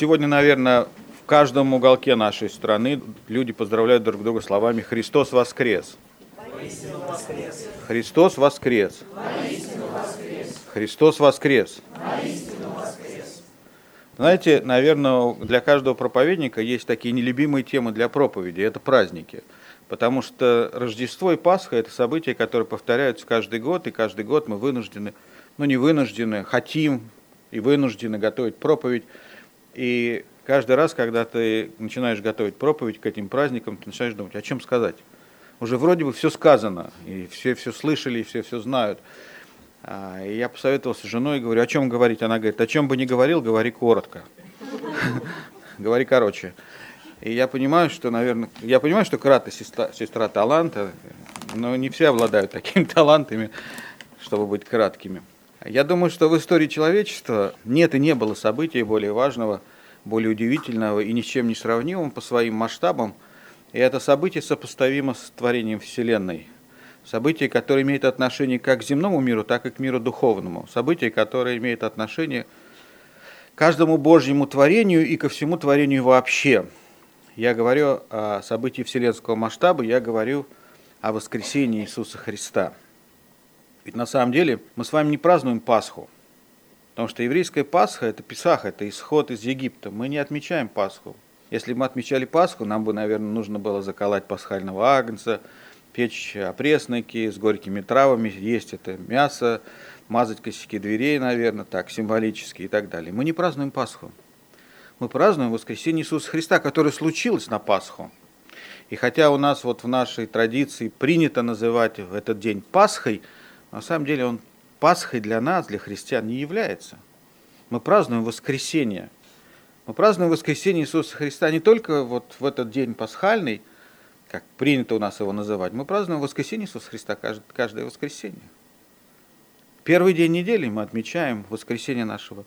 Сегодня, наверное, в каждом уголке нашей страны люди поздравляют друг друга словами «Христос воскрес». воскрес. Христос воскрес. Христос воскрес. воскрес. Знаете, наверное, для каждого проповедника есть такие нелюбимые темы для проповеди. Это праздники. Потому что Рождество и Пасха – это события, которые повторяются каждый год, и каждый год мы вынуждены, ну не вынуждены, хотим и вынуждены готовить проповедь. И каждый раз, когда ты начинаешь готовить проповедь к этим праздникам, ты начинаешь думать, о чем сказать. Уже вроде бы все сказано, и все все слышали, и все все знают. А, и я посоветовался с женой, говорю, о чем говорить? Она говорит, о чем бы ни говорил, говори коротко. Говори короче. И я понимаю, что, наверное, я понимаю, что Крата сестра, сестра таланта, но не все обладают такими талантами, чтобы быть краткими. Я думаю, что в истории человечества нет и не было события более важного, более удивительного и ни с чем не сравнимого по своим масштабам. И это событие сопоставимо с творением Вселенной. Событие, которое имеет отношение как к земному миру, так и к миру духовному. Событие, которое имеет отношение к каждому Божьему творению и ко всему творению вообще – я говорю о событии вселенского масштаба, я говорю о воскресении Иисуса Христа. Ведь на самом деле мы с вами не празднуем Пасху, потому что еврейская Пасха – это Писах, это исход из Египта. Мы не отмечаем Пасху. Если бы мы отмечали Пасху, нам бы, наверное, нужно было заколоть пасхального агнца, печь опресники с горькими травами, есть это мясо, мазать косяки дверей, наверное, так, символически и так далее. Мы не празднуем Пасху мы празднуем воскресение Иисуса Христа, которое случилось на Пасху. И хотя у нас вот в нашей традиции принято называть этот день Пасхой, на самом деле он Пасхой для нас, для христиан, не является. Мы празднуем воскресение. Мы празднуем воскресение Иисуса Христа не только вот в этот день пасхальный, как принято у нас его называть, мы празднуем воскресение Иисуса Христа каждое воскресенье. Первый день недели мы отмечаем воскресение нашего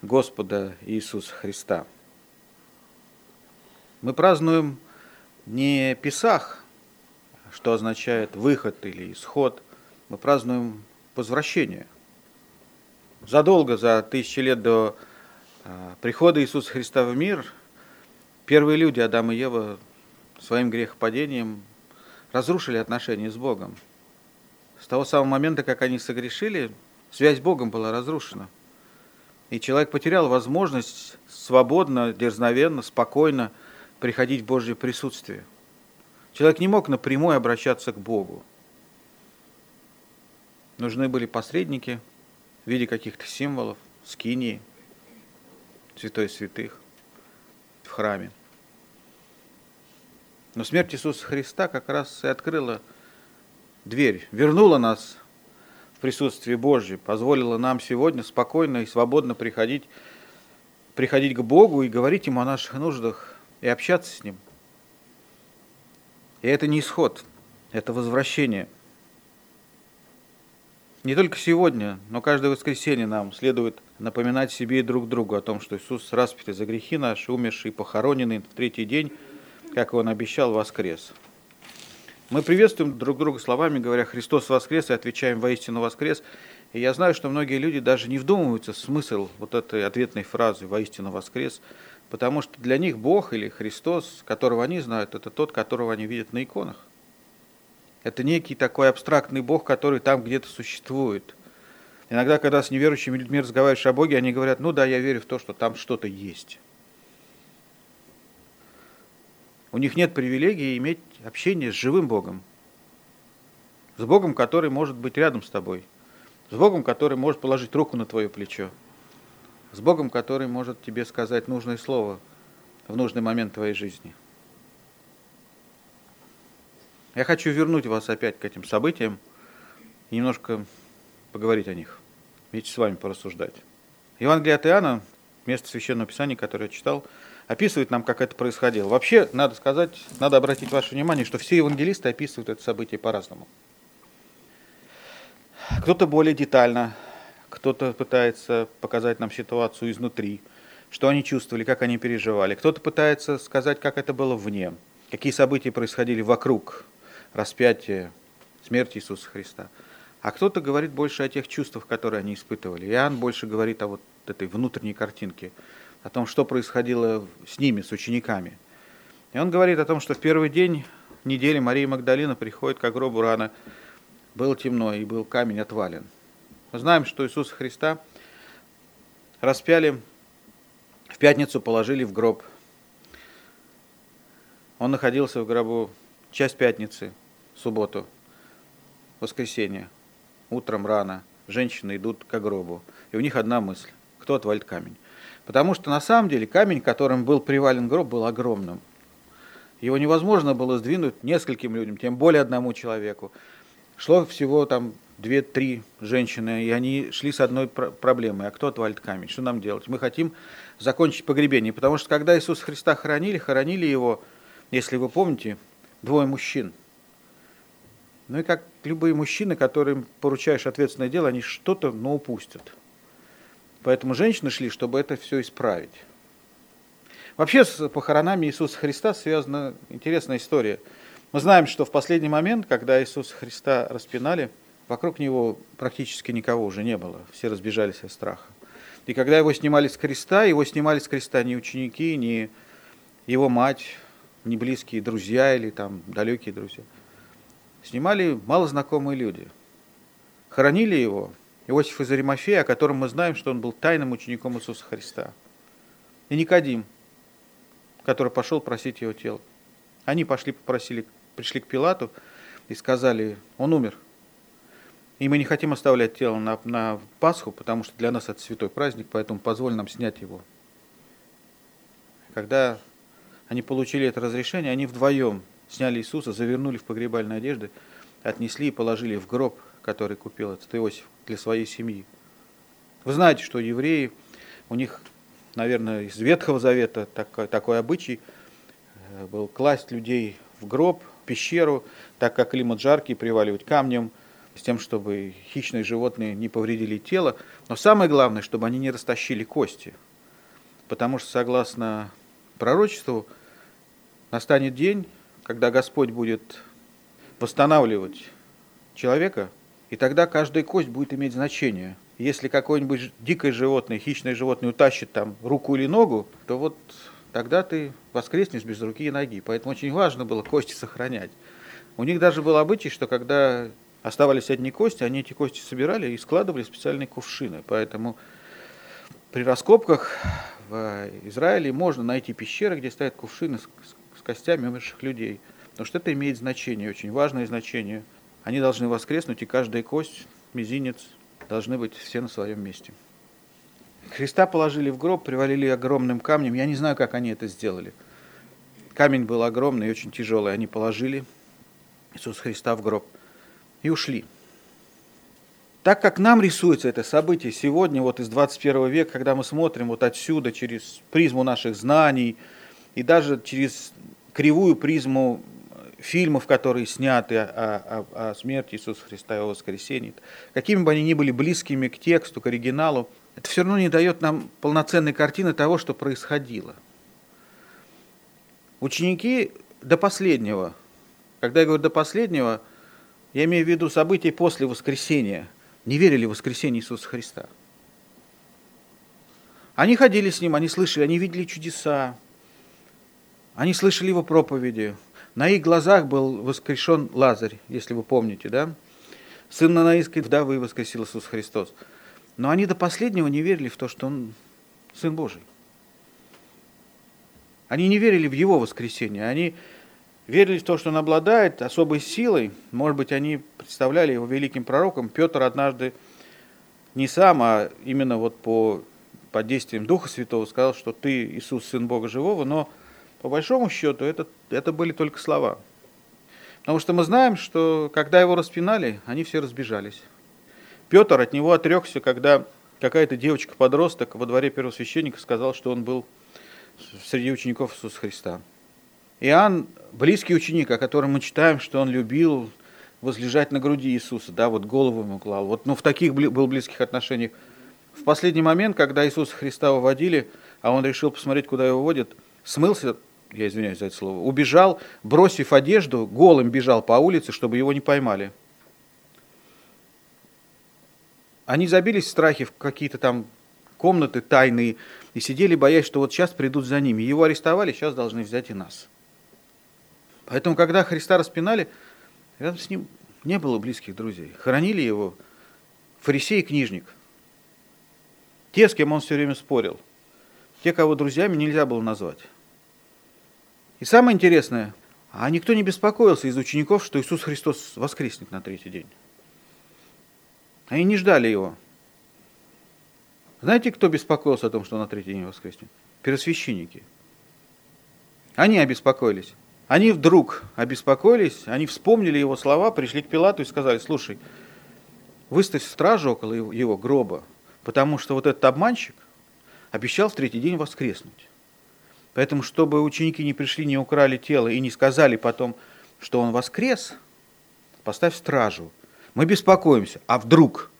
Господа Иисуса Христа. Мы празднуем не Песах, что означает выход или исход, мы празднуем возвращение. Задолго, за тысячи лет до а, прихода Иисуса Христа в мир, первые люди, Адам и Ева, своим грехопадением разрушили отношения с Богом. С того самого момента, как они согрешили, связь с Богом была разрушена – и человек потерял возможность свободно, дерзновенно, спокойно приходить в Божье присутствие. Человек не мог напрямую обращаться к Богу. Нужны были посредники в виде каких-то символов, скинии, святой святых в храме. Но смерть Иисуса Христа как раз и открыла дверь, вернула нас присутствие Божье позволило нам сегодня спокойно и свободно приходить, приходить к Богу и говорить Ему о наших нуждах и общаться с Ним. И это не исход, это возвращение. Не только сегодня, но каждое воскресенье нам следует напоминать себе и друг другу о том, что Иисус распятый за грехи наши, умерший и похороненный в третий день, как Он обещал, воскрес. Мы приветствуем друг друга словами, говоря «Христос воскрес» и отвечаем «Воистину воскрес». И я знаю, что многие люди даже не вдумываются в смысл вот этой ответной фразы «Воистину воскрес», потому что для них Бог или Христос, которого они знают, это тот, которого они видят на иконах. Это некий такой абстрактный Бог, который там где-то существует. Иногда, когда с неверующими людьми разговариваешь о Боге, они говорят, ну да, я верю в то, что там что-то есть. У них нет привилегии иметь общение с живым Богом. С Богом, который может быть рядом с тобой. С Богом, который может положить руку на твое плечо. С Богом, который может тебе сказать нужное слово в нужный момент твоей жизни. Я хочу вернуть вас опять к этим событиям и немножко поговорить о них, вместе с вами порассуждать. Евангелие от Иоанна, место Священного Писания, которое я читал – описывает нам, как это происходило. Вообще, надо сказать, надо обратить ваше внимание, что все евангелисты описывают это событие по-разному. Кто-то более детально, кто-то пытается показать нам ситуацию изнутри, что они чувствовали, как они переживали. Кто-то пытается сказать, как это было вне, какие события происходили вокруг распятия, смерти Иисуса Христа. А кто-то говорит больше о тех чувствах, которые они испытывали. Иоанн больше говорит о вот этой внутренней картинке – о том, что происходило с ними, с учениками. И он говорит о том, что в первый день недели Мария Магдалина приходит к гробу рано. Было темно, и был камень отвален. Мы знаем, что Иисуса Христа распяли, в пятницу положили в гроб. Он находился в гробу часть пятницы, субботу, воскресенье, утром рано. Женщины идут к гробу, и у них одна мысль – кто отвалит камень. Потому что на самом деле камень, которым был привален гроб, был огромным. Его невозможно было сдвинуть нескольким людям, тем более одному человеку. Шло всего там две-три женщины, и они шли с одной проблемой. А кто отвалит камень? Что нам делать? Мы хотим закончить погребение. Потому что когда Иисуса Христа хоронили, хоронили его, если вы помните, двое мужчин. Ну и как любые мужчины, которым поручаешь ответственное дело, они что-то, но упустят. Поэтому женщины шли, чтобы это все исправить. Вообще с похоронами Иисуса Христа связана интересная история. Мы знаем, что в последний момент, когда Иисуса Христа распинали, вокруг него практически никого уже не было, все разбежались от страха. И когда его снимали с креста, его снимали с креста не ученики, не его мать, не близкие друзья или там далекие друзья. Снимали малознакомые люди. Хоронили его Иосиф из Аримафея, о котором мы знаем, что он был тайным учеником Иисуса Христа. И Никодим, который пошел просить его тело. Они пошли, попросили, пришли к Пилату и сказали, он умер. И мы не хотим оставлять тело на, на Пасху, потому что для нас это святой праздник, поэтому позволь нам снять его. Когда они получили это разрешение, они вдвоем сняли Иисуса, завернули в погребальные одежды, отнесли и положили в гроб, который купил этот Иосиф для своей семьи. Вы знаете, что евреи, у них, наверное, из Ветхого Завета такой, такой обычай э, был класть людей в гроб, в пещеру, так как климат жаркий, приваливать камнем, с тем, чтобы хищные животные не повредили тело. Но самое главное, чтобы они не растащили кости. Потому что, согласно пророчеству, настанет день, когда Господь будет восстанавливать человека – и тогда каждая кость будет иметь значение. Если какое-нибудь дикое животное, хищное животное утащит там руку или ногу, то вот тогда ты воскреснешь без руки и ноги. Поэтому очень важно было кости сохранять. У них даже был обычай, что когда оставались одни кости, они эти кости собирали и складывали в специальные кувшины. Поэтому при раскопках в Израиле можно найти пещеры, где стоят кувшины с, костями умерших людей. Потому что это имеет значение, очень важное значение – они должны воскреснуть, и каждая кость, мизинец, должны быть все на своем месте. Христа положили в гроб, привалили огромным камнем. Я не знаю, как они это сделали. Камень был огромный и очень тяжелый. Они положили Иисуса Христа в гроб и ушли. Так как нам рисуется это событие сегодня, вот из 21 века, когда мы смотрим вот отсюда, через призму наших знаний и даже через кривую призму фильмов, которые сняты о, о, о смерти Иисуса Христа и о воскресении, какими бы они ни были близкими к тексту, к оригиналу, это все равно не дает нам полноценной картины того, что происходило. Ученики до последнего, когда я говорю до последнего, я имею в виду события после воскресения, не верили в воскресение Иисуса Христа. Они ходили с Ним, они слышали, они видели чудеса, они слышали Его проповеди, на их глазах был воскрешен Лазарь, если вы помните, да? Сын Нанаиской вдовы воскресил Иисус Христос. Но они до последнего не верили в то, что Он Сын Божий. Они не верили в Его воскресение. Они верили в то, что Он обладает особой силой. Может быть, они представляли Его великим пророком. Петр однажды не сам, а именно вот по, под действием Духа Святого сказал, что ты Иисус, Сын Бога Живого, но по большому счету, это, это были только слова. Потому что мы знаем, что когда его распинали, они все разбежались. Петр от него отрекся, когда какая-то девочка-подросток во дворе первосвященника сказал, что он был среди учеников Иисуса Христа. Иоанн, близкий ученик, о котором мы читаем, что он любил возлежать на груди Иисуса, да, вот голову ему клал. Вот, ну, в таких был близких отношениях. В последний момент, когда Иисуса Христа выводили, а он решил посмотреть, куда его водят, смылся я извиняюсь за это слово, убежал, бросив одежду, голым бежал по улице, чтобы его не поймали. Они забились в страхе в какие-то там комнаты тайные и сидели, боясь, что вот сейчас придут за ними. Его арестовали, сейчас должны взять и нас. Поэтому, когда Христа распинали, рядом с ним не было близких друзей. Хоронили его фарисей и книжник. Те, с кем он все время спорил. Те, кого друзьями нельзя было назвать. И самое интересное, а никто не беспокоился из учеников, что Иисус Христос воскреснет на третий день. Они не ждали его. Знаете, кто беспокоился о том, что на третий день воскреснет? Первосвященники. Они обеспокоились. Они вдруг обеспокоились, они вспомнили его слова, пришли к Пилату и сказали, слушай, выставь стражу около его гроба, потому что вот этот обманщик обещал в третий день воскреснуть. Поэтому, чтобы ученики не пришли, не украли тело и не сказали потом, что он воскрес, поставь стражу. Мы беспокоимся. А вдруг?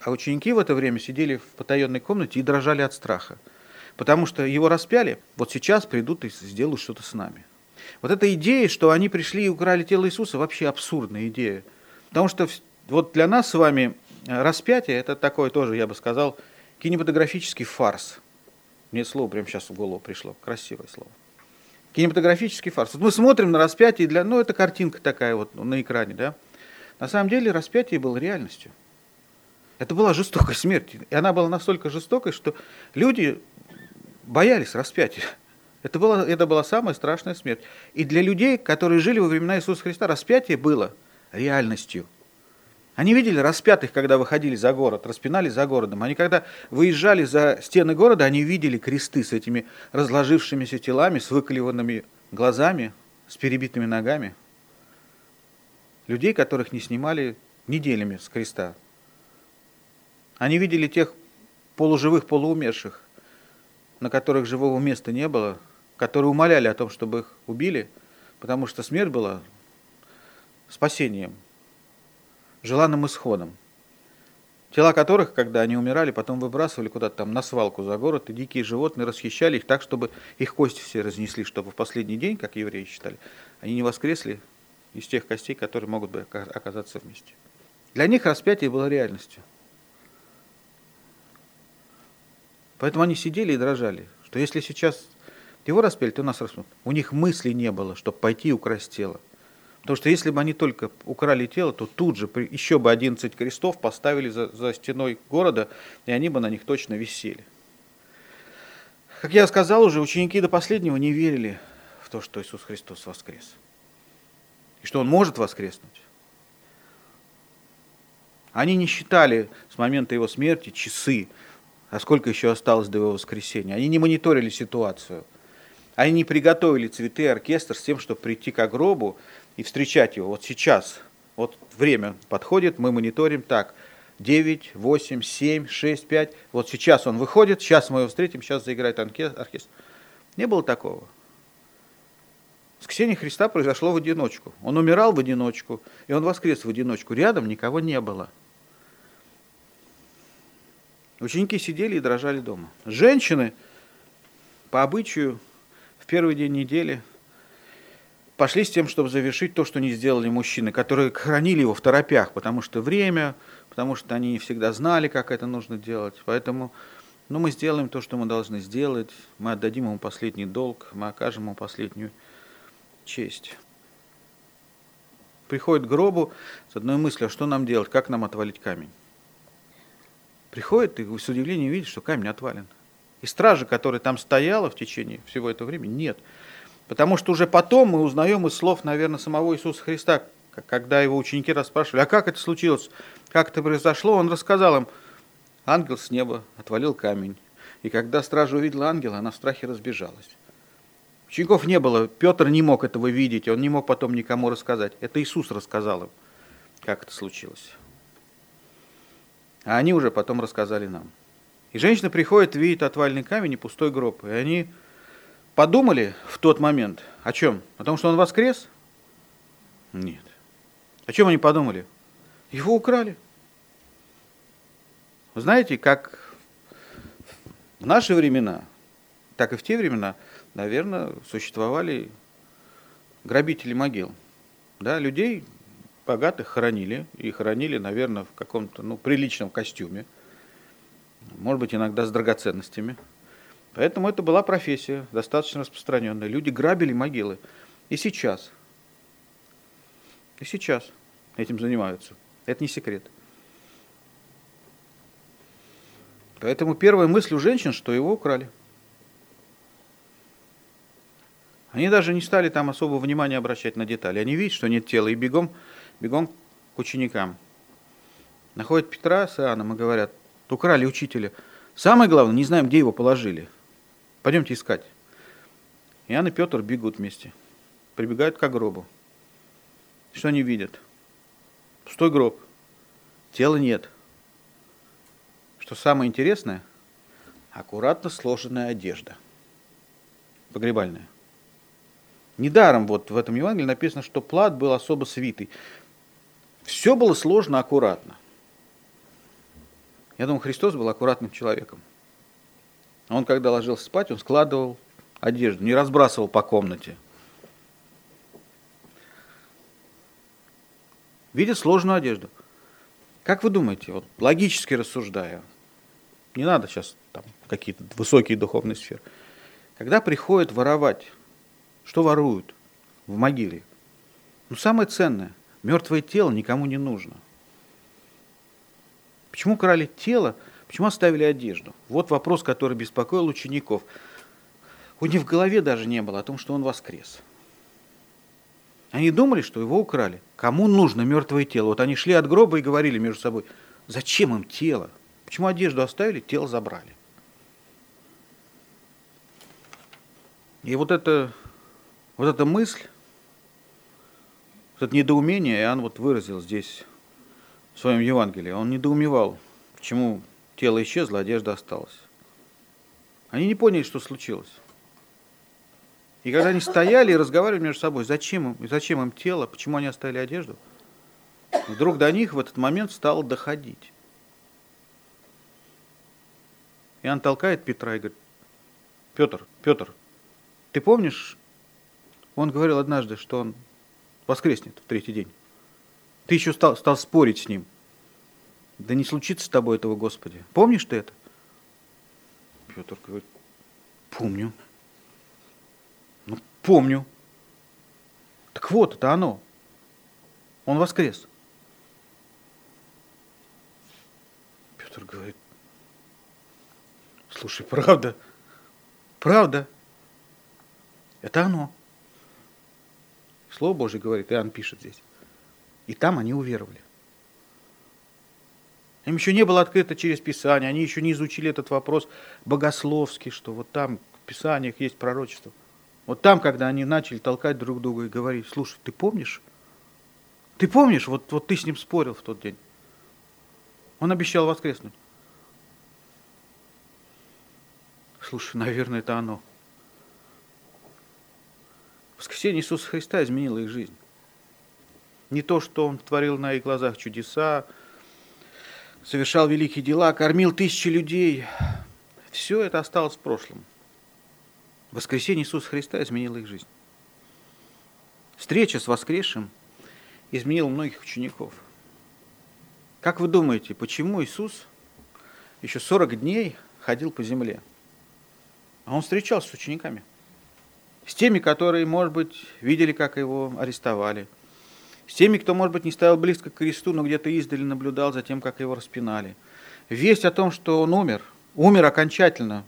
А ученики в это время сидели в потаенной комнате и дрожали от страха. Потому что его распяли, вот сейчас придут и сделают что-то с нами. Вот эта идея, что они пришли и украли тело Иисуса, вообще абсурдная идея. Потому что вот для нас с вами э, распятие, это такое тоже, я бы сказал, кинематографический фарс. Мне слово прямо сейчас в голову пришло, красивое слово. Кинематографический фарс. Мы смотрим на распятие, для, ну это картинка такая вот на экране, да. На самом деле распятие было реальностью. Это была жестокая смерть. И она была настолько жестокой, что люди боялись распятия. Это была, это была самая страшная смерть. И для людей, которые жили во времена Иисуса Христа, распятие было реальностью. Они видели распятых, когда выходили за город, распинали за городом. Они когда выезжали за стены города, они видели кресты с этими разложившимися телами, с выклеванными глазами, с перебитыми ногами. Людей, которых не снимали неделями с креста. Они видели тех полуживых, полуумерших, на которых живого места не было, которые умоляли о том, чтобы их убили, потому что смерть была спасением, желанным исходом. Тела которых, когда они умирали, потом выбрасывали куда-то там на свалку за город, и дикие животные расхищали их так, чтобы их кости все разнесли, чтобы в последний день, как евреи считали, они не воскресли из тех костей, которые могут бы оказаться вместе. Для них распятие было реальностью. Поэтому они сидели и дрожали, что если сейчас его распяли, то нас распнут. У них мысли не было, чтобы пойти и украсть тело. Потому что если бы они только украли тело, то тут же еще бы 11 крестов поставили за, за стеной города, и они бы на них точно висели. Как я сказал уже, ученики до последнего не верили в то, что Иисус Христос воскрес. И что Он может воскреснуть. Они не считали с момента Его смерти часы, а сколько еще осталось до Его воскресения. Они не мониторили ситуацию. Они не приготовили цветы, оркестр с тем, чтобы прийти к гробу и встречать его. Вот сейчас, вот время подходит, мы мониторим так, 9, 8, 7, 6, 5. Вот сейчас он выходит, сейчас мы его встретим, сейчас заиграет оркестр. Не было такого. Воскресение Христа произошло в одиночку. Он умирал в одиночку, и он воскрес в одиночку. Рядом никого не было. Ученики сидели и дрожали дома. Женщины, по обычаю, в первый день недели пошли с тем, чтобы завершить то, что не сделали мужчины, которые хранили его в торопях, потому что время, потому что они не всегда знали, как это нужно делать. Поэтому ну, мы сделаем то, что мы должны сделать, мы отдадим ему последний долг, мы окажем ему последнюю честь. Приходит к гробу с одной мыслью, а что нам делать, как нам отвалить камень. Приходит и с удивлением видит, что камень отвален. И стражи, которая там стояла в течение всего этого времени, нет. Потому что уже потом мы узнаем из слов, наверное, самого Иисуса Христа, когда его ученики расспрашивали, а как это случилось, как это произошло, он рассказал им, ангел с неба отвалил камень. И когда стража увидела ангела, она в страхе разбежалась. Учеников не было, Петр не мог этого видеть, он не мог потом никому рассказать. Это Иисус рассказал им, как это случилось. А они уже потом рассказали нам. И женщина приходит, видит отвальный камень и пустой гроб. И они подумали в тот момент о чем? О том, что он воскрес? Нет. О чем они подумали? Его украли. Вы знаете, как в наши времена, так и в те времена, наверное, существовали грабители могил. Да, людей богатых хоронили, и хоронили, наверное, в каком-то ну, приличном костюме. может быть, иногда с драгоценностями. Поэтому это была профессия достаточно распространенная. Люди грабили могилы. И сейчас. И сейчас этим занимаются. Это не секрет. Поэтому первая мысль у женщин, что его украли. Они даже не стали там особого внимания обращать на детали. Они видят, что нет тела, и бегом, бегом к ученикам. Находят Петра с Иоанном и говорят, украли учителя. Самое главное, не знаем, где его положили. Пойдемте искать. Иоанн и Петр бегут вместе. Прибегают к гробу. Что они видят? Пустой гроб. Тела нет. Что самое интересное, аккуратно сложенная одежда. Погребальная. Недаром вот в этом Евангелии написано, что плат был особо свитый. Все было сложно аккуратно. Я думаю, Христос был аккуратным человеком. Он, когда ложился спать, он складывал одежду, не разбрасывал по комнате. Видит сложную одежду. Как вы думаете, вот логически рассуждая, не надо сейчас там какие-то высокие духовные сферы, когда приходят воровать, что воруют в могиле? Ну, самое ценное, мертвое тело никому не нужно. Почему крали тело, почему оставили одежду? Вот вопрос, который беспокоил учеников. У них в голове даже не было о том, что он воскрес. Они думали, что его украли. Кому нужно мертвое тело? Вот они шли от гроба и говорили между собой, зачем им тело? Почему одежду оставили, тело забрали? И вот это вот эта мысль, вот это недоумение Иоанн вот выразил здесь в своем Евангелии. Он недоумевал, почему тело исчезло, одежда осталась. Они не поняли, что случилось. И когда они стояли и разговаривали между собой, зачем им, зачем им тело, почему они оставили одежду, вдруг до них в этот момент стало доходить. Иоанн толкает Петра и говорит, Петр, Петр, ты помнишь, он говорил однажды, что он воскреснет в третий день. Ты еще стал, стал спорить с ним. Да не случится с тобой этого, Господи. Помнишь ты это? Петр говорит, помню. Ну, помню. Так вот, это оно. Он воскрес. Петр говорит, слушай, правда, правда, это оно. Слово Божье говорит, Иоанн пишет здесь. И там они уверовали. Им еще не было открыто через Писание, они еще не изучили этот вопрос богословский, что вот там в Писаниях есть пророчество. Вот там, когда они начали толкать друг друга и говорить, слушай, ты помнишь? Ты помнишь, вот, вот ты с ним спорил в тот день. Он обещал воскреснуть. Слушай, наверное, это оно. Воскресение Иисуса Христа изменило их жизнь. Не то, что Он творил на их глазах чудеса, совершал великие дела, кормил тысячи людей. Все это осталось в прошлом. Воскресение Иисуса Христа изменило их жизнь. Встреча с воскресшим изменила многих учеников. Как вы думаете, почему Иисус еще 40 дней ходил по земле? А он встречался с учениками – с теми, которые, может быть, видели, как его арестовали, с теми, кто, может быть, не стоял близко к кресту, но где-то издали наблюдал за тем, как его распинали. Весть о том, что он умер, умер окончательно,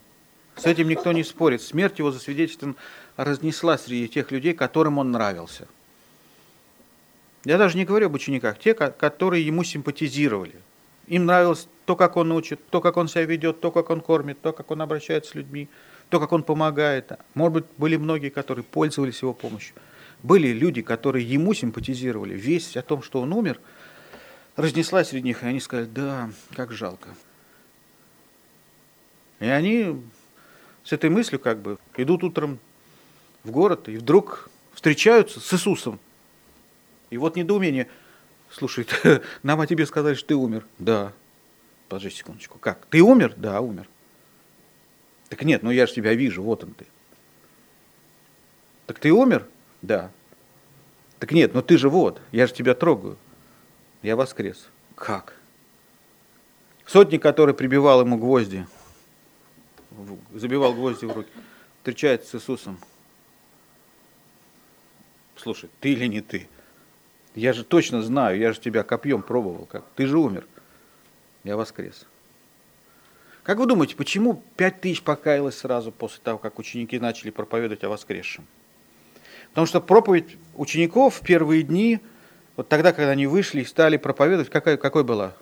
с этим никто не спорит. Смерть его засвидетельствована разнесла среди тех людей, которым он нравился. Я даже не говорю об учениках, те, которые ему симпатизировали. Им нравилось то, как он учит, то, как он себя ведет, то, как он кормит, то, как он обращается с людьми – то, как он помогает. Может быть, были многие, которые пользовались его помощью. Были люди, которые ему симпатизировали. Весть о том, что он умер, разнеслась среди них, и они сказали, да, как жалко. И они с этой мыслью как бы идут утром в город, и вдруг встречаются с Иисусом. И вот недоумение. Слушай, нам о тебе сказали, что ты умер. Да. Подожди секундочку. Как? Ты умер? Да, умер. Так нет, ну я же тебя вижу, вот он ты. Так ты умер? Да. Так нет, ну ты же вот, я же тебя трогаю. Я воскрес. Как? Сотник, который прибивал ему гвозди, забивал гвозди в руки, встречается с Иисусом. Слушай, ты или не ты? Я же точно знаю, я же тебя копьем пробовал. Как? Ты же умер. Я воскрес. Как вы думаете, почему пять тысяч покаялось сразу после того, как ученики начали проповедовать о воскресшем? Потому что проповедь учеников в первые дни, вот тогда, когда они вышли и стали проповедовать, какая, какой была?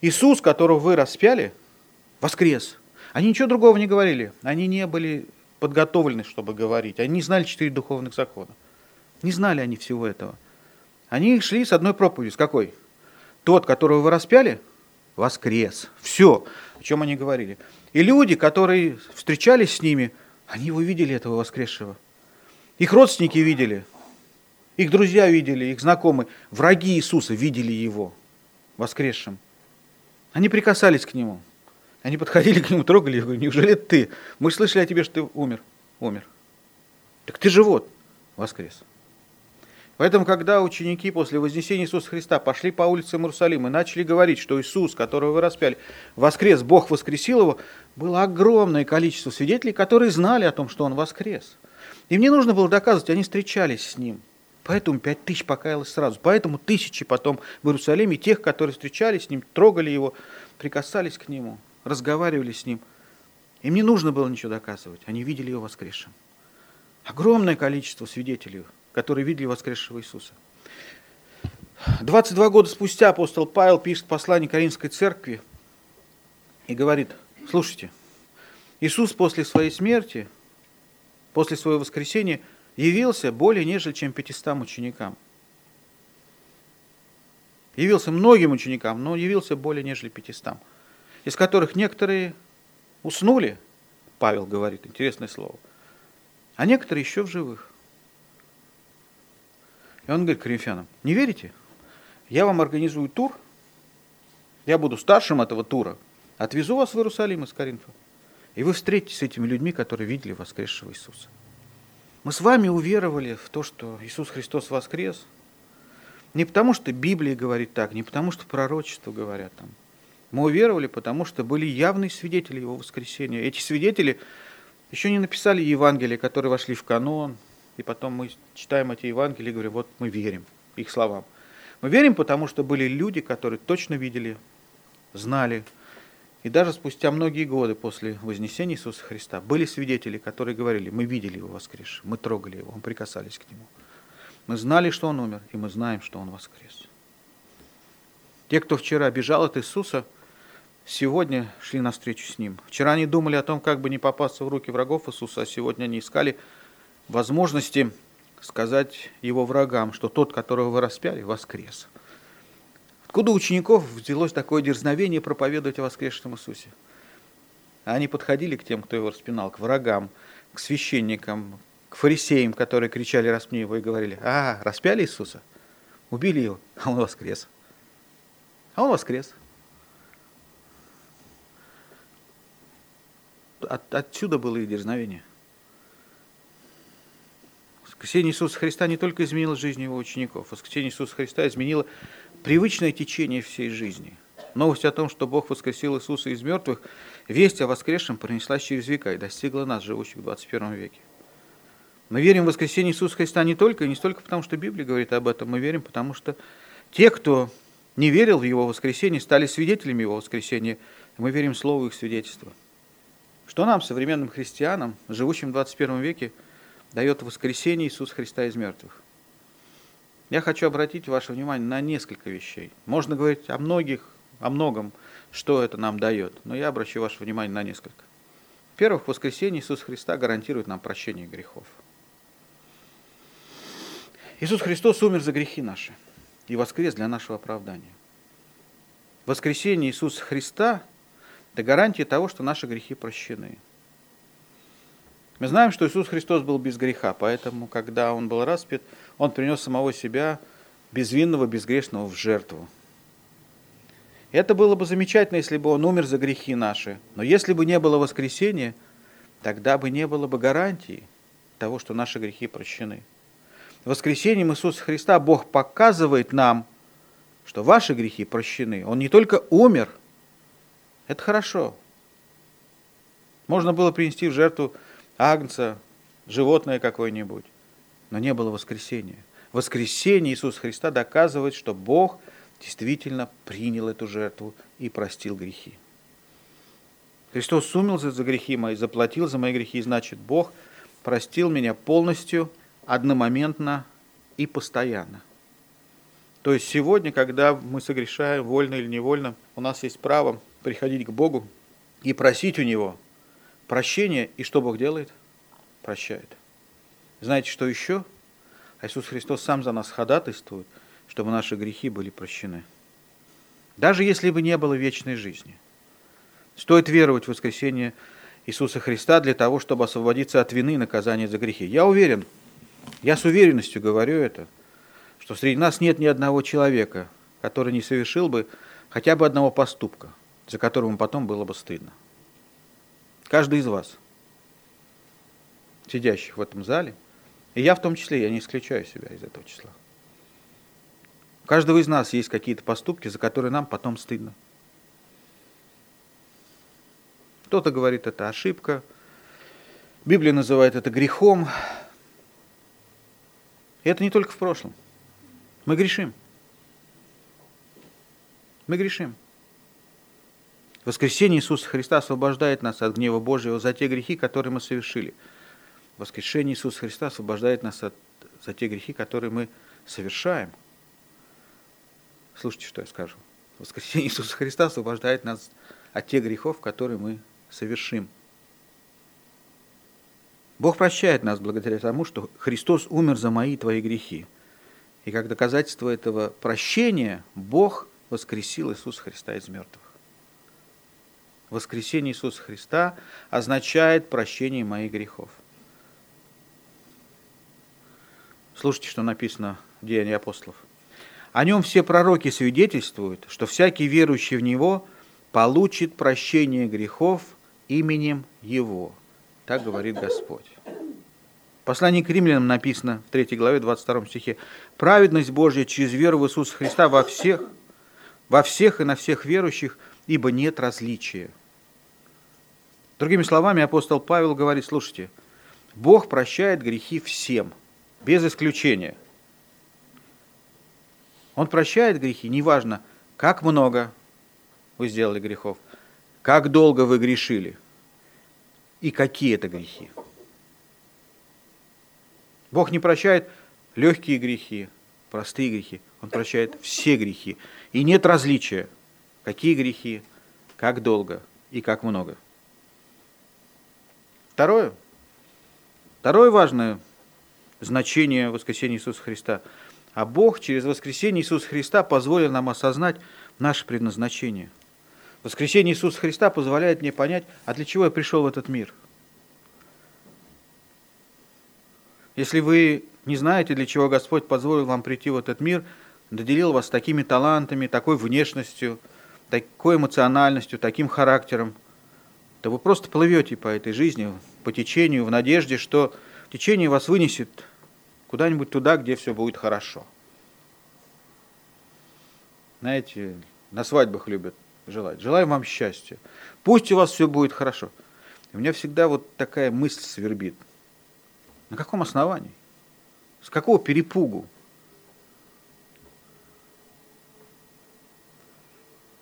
Иисус, которого вы распяли, воскрес. Они ничего другого не говорили. Они не были подготовлены, чтобы говорить. Они не знали четыре духовных закона. Не знали они всего этого. Они шли с одной проповедью. С какой? Тот, которого вы распяли, воскрес. Все, о чем они говорили. И люди, которые встречались с ними, они его видели, этого воскресшего. Их родственники видели, их друзья видели, их знакомые, враги Иисуса видели его воскресшим. Они прикасались к нему. Они подходили к нему, трогали его. Неужели ты? Мы слышали о тебе, что ты умер. Умер. Так ты живот воскрес. Поэтому, когда ученики после вознесения Иисуса Христа пошли по улицам Иерусалима и начали говорить, что Иисус, которого вы распяли, воскрес, Бог воскресил его, было огромное количество свидетелей, которые знали о том, что он воскрес. Им не нужно было доказывать, они встречались с ним. Поэтому пять тысяч покаялось сразу. Поэтому тысячи потом в Иерусалиме тех, которые встречались с ним, трогали его, прикасались к нему, разговаривали с ним. Им не нужно было ничего доказывать. Они видели его воскресшим. Огромное количество свидетелей, которые видели воскресшего Иисуса. 22 года спустя апостол Павел пишет послание Каринской церкви и говорит, слушайте, Иисус после своей смерти после своего воскресения явился более нежели чем 500 ученикам. Явился многим ученикам, но явился более нежели 500, из которых некоторые уснули, Павел говорит, интересное слово, а некоторые еще в живых. И он говорит коринфянам, не верите? Я вам организую тур, я буду старшим этого тура, отвезу вас в Иерусалим из Коринфа. И вы встретитесь с этими людьми, которые видели воскресшего Иисуса. Мы с вами уверовали в то, что Иисус Христос воскрес. Не потому, что Библия говорит так, не потому, что пророчества говорят там. Мы уверовали, потому что были явные свидетели Его воскресения. Эти свидетели еще не написали Евангелия, которые вошли в канон, и потом мы читаем эти Евангелия и говорим, вот мы верим их словам. Мы верим, потому что были люди, которые точно видели, знали, и даже спустя многие годы после Вознесения Иисуса Христа были свидетели, которые говорили, мы видели его воскрес, мы трогали его, мы прикасались к нему. Мы знали, что он умер, и мы знаем, что он воскрес. Те, кто вчера бежал от Иисуса, сегодня шли навстречу с Ним. Вчера они думали о том, как бы не попасться в руки врагов Иисуса, а сегодня они искали возможности сказать Его врагам, что тот, которого вы распяли, воскрес. Откуда у учеников взялось такое дерзновение проповедовать о воскресшем Иисусе? Они подходили к тем, кто его распинал, к врагам, к священникам, к фарисеям, которые кричали, распни его, и говорили, а, распяли Иисуса, убили его, а он воскрес. А он воскрес. От, отсюда было и дерзновение. Воскресение Иисуса Христа не только изменило жизнь его учеников, воскресение Иисуса Христа изменило привычное течение всей жизни. Новость о том, что Бог воскресил Иисуса из мертвых, весть о воскресшем пронеслась через века и достигла нас, живущих в 21 веке. Мы верим в воскресение Иисуса Христа не только и не столько потому, что Библия говорит об этом, мы верим, потому что те, кто не верил в Его воскресение, стали свидетелями Его воскресения, мы верим в Слово их свидетельства. Что нам, современным христианам, живущим в 21 веке, дает воскресение Иисуса Христа из мертвых? Я хочу обратить ваше внимание на несколько вещей. Можно говорить о многих, о многом, что это нам дает, но я обращу ваше внимание на несколько. Во-первых, воскресение Иисуса Христа гарантирует нам прощение грехов. Иисус Христос умер за грехи наши и воскрес для нашего оправдания. Воскресение Иисуса Христа – это гарантия того, что наши грехи прощены. Мы знаем, что Иисус Христос был без греха, поэтому, когда Он был распят, Он принес самого себя безвинного, безгрешного в жертву. Это было бы замечательно, если бы Он умер за грехи наши. Но если бы не было воскресения, тогда бы не было бы гарантии того, что наши грехи прощены. Воскресением Иисуса Христа Бог показывает нам, что ваши грехи прощены. Он не только умер, Это хорошо. Можно было принести в жертву агнца, животное какое-нибудь, но не было воскресения. Воскресение Иисуса Христа доказывает, что Бог действительно принял эту жертву и простил грехи. Христос умился за грехи мои, заплатил за мои грехи, значит, Бог простил меня полностью, одномоментно и постоянно. То есть сегодня, когда мы согрешаем, вольно или невольно, у нас есть право приходить к Богу и просить у Него прощения, и что Бог делает? Прощает. Знаете, что еще? Иисус Христос сам за нас ходатайствует, чтобы наши грехи были прощены. Даже если бы не было вечной жизни. Стоит веровать в воскресение Иисуса Христа для того, чтобы освободиться от вины и наказания за грехи. Я уверен, я с уверенностью говорю это, что среди нас нет ни одного человека, который не совершил бы хотя бы одного поступка, за которым потом было бы стыдно. Каждый из вас, сидящих в этом зале, и я в том числе, я не исключаю себя из этого числа. У каждого из нас есть какие-то поступки, за которые нам потом стыдно. Кто-то говорит, это ошибка. Библия называет это грехом. И это не только в прошлом. Мы грешим. Мы грешим. Воскресение Иисуса Христа освобождает нас от гнева Божьего за те грехи, которые мы совершили. Воскрешение Иисуса Христа освобождает нас от, за те грехи, которые мы совершаем. Слушайте, что я скажу. Воскресение Иисуса Христа освобождает нас от тех грехов, которые мы совершим. Бог прощает нас благодаря тому, что Христос умер за мои и твои грехи. И как доказательство этого прощения Бог воскресил Иисуса Христа из мертвых. Воскресение Иисуса Христа означает прощение моих грехов. Слушайте, что написано в Деянии апостолов. О нем все пророки свидетельствуют, что всякий верующий в Него получит прощение грехов именем Его. Так говорит Господь. В к римлянам написано в 3 главе 22 стихе «Праведность Божья через веру в Иисуса Христа во всех, во всех и на всех верующих, ибо нет различия». Другими словами, апостол Павел говорит, слушайте, Бог прощает грехи всем, без исключения. Он прощает грехи, неважно, как много вы сделали грехов, как долго вы грешили и какие это грехи. Бог не прощает легкие грехи, простые грехи. Он прощает все грехи. И нет различия, какие грехи, как долго и как много. Второе. Второе важное значение воскресения Иисуса Христа. А Бог через воскресение Иисуса Христа позволил нам осознать наше предназначение. Воскресение Иисуса Христа позволяет мне понять, а для чего я пришел в этот мир. Если вы не знаете, для чего Господь позволил вам прийти в этот мир, наделил вас такими талантами, такой внешностью, такой эмоциональностью, таким характером – то вы просто плывете по этой жизни, по течению, в надежде, что течение вас вынесет куда-нибудь туда, где все будет хорошо. Знаете, на свадьбах любят желать. Желаю вам счастья. Пусть у вас все будет хорошо. У меня всегда вот такая мысль свербит. На каком основании? С какого перепугу?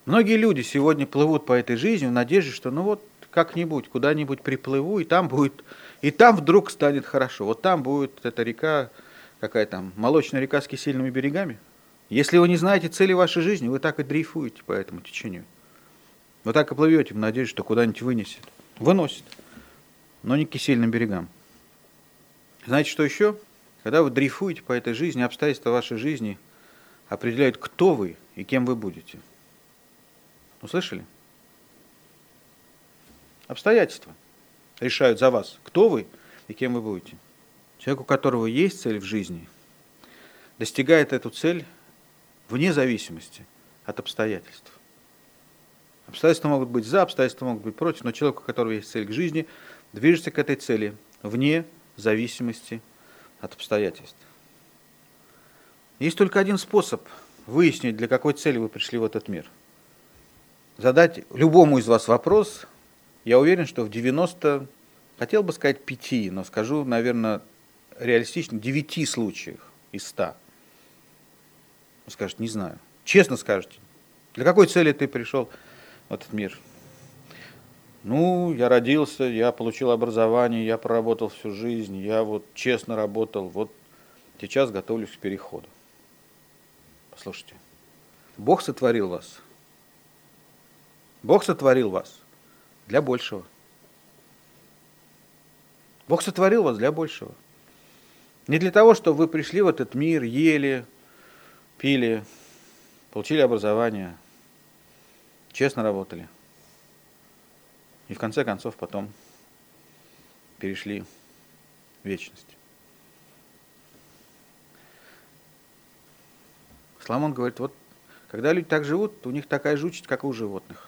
Многие люди сегодня плывут по этой жизни в надежде, что ну вот как-нибудь, куда-нибудь приплыву, и там будет, и там вдруг станет хорошо. Вот там будет эта река, какая там, молочная река с кисельными берегами. Если вы не знаете цели вашей жизни, вы так и дрейфуете по этому течению. Вы так и плывете в надежде, что куда-нибудь вынесет. Выносит, но не к кисельным берегам. Знаете, что еще? Когда вы дрейфуете по этой жизни, обстоятельства вашей жизни определяют, кто вы и кем вы будете. Услышали? Обстоятельства решают за вас, кто вы и кем вы будете. Человек, у которого есть цель в жизни, достигает эту цель вне зависимости от обстоятельств. Обстоятельства могут быть за, обстоятельства могут быть против, но человек, у которого есть цель к жизни, движется к этой цели вне зависимости от обстоятельств. Есть только один способ выяснить, для какой цели вы пришли в этот мир. Задать любому из вас вопрос, я уверен, что в 90, хотел бы сказать 5, но скажу, наверное, реалистично, 9 случаях из 100. Вы скажете, не знаю. Честно скажете, для какой цели ты пришел в этот мир? Ну, я родился, я получил образование, я проработал всю жизнь, я вот честно работал, вот сейчас готовлюсь к переходу. Послушайте, Бог сотворил вас. Бог сотворил вас для большего. Бог сотворил вас для большего. Не для того, чтобы вы пришли в этот мир, ели, пили, получили образование, честно работали. И в конце концов потом перешли в вечность. Соломон говорит, вот когда люди так живут, у них такая же участь, как и у животных.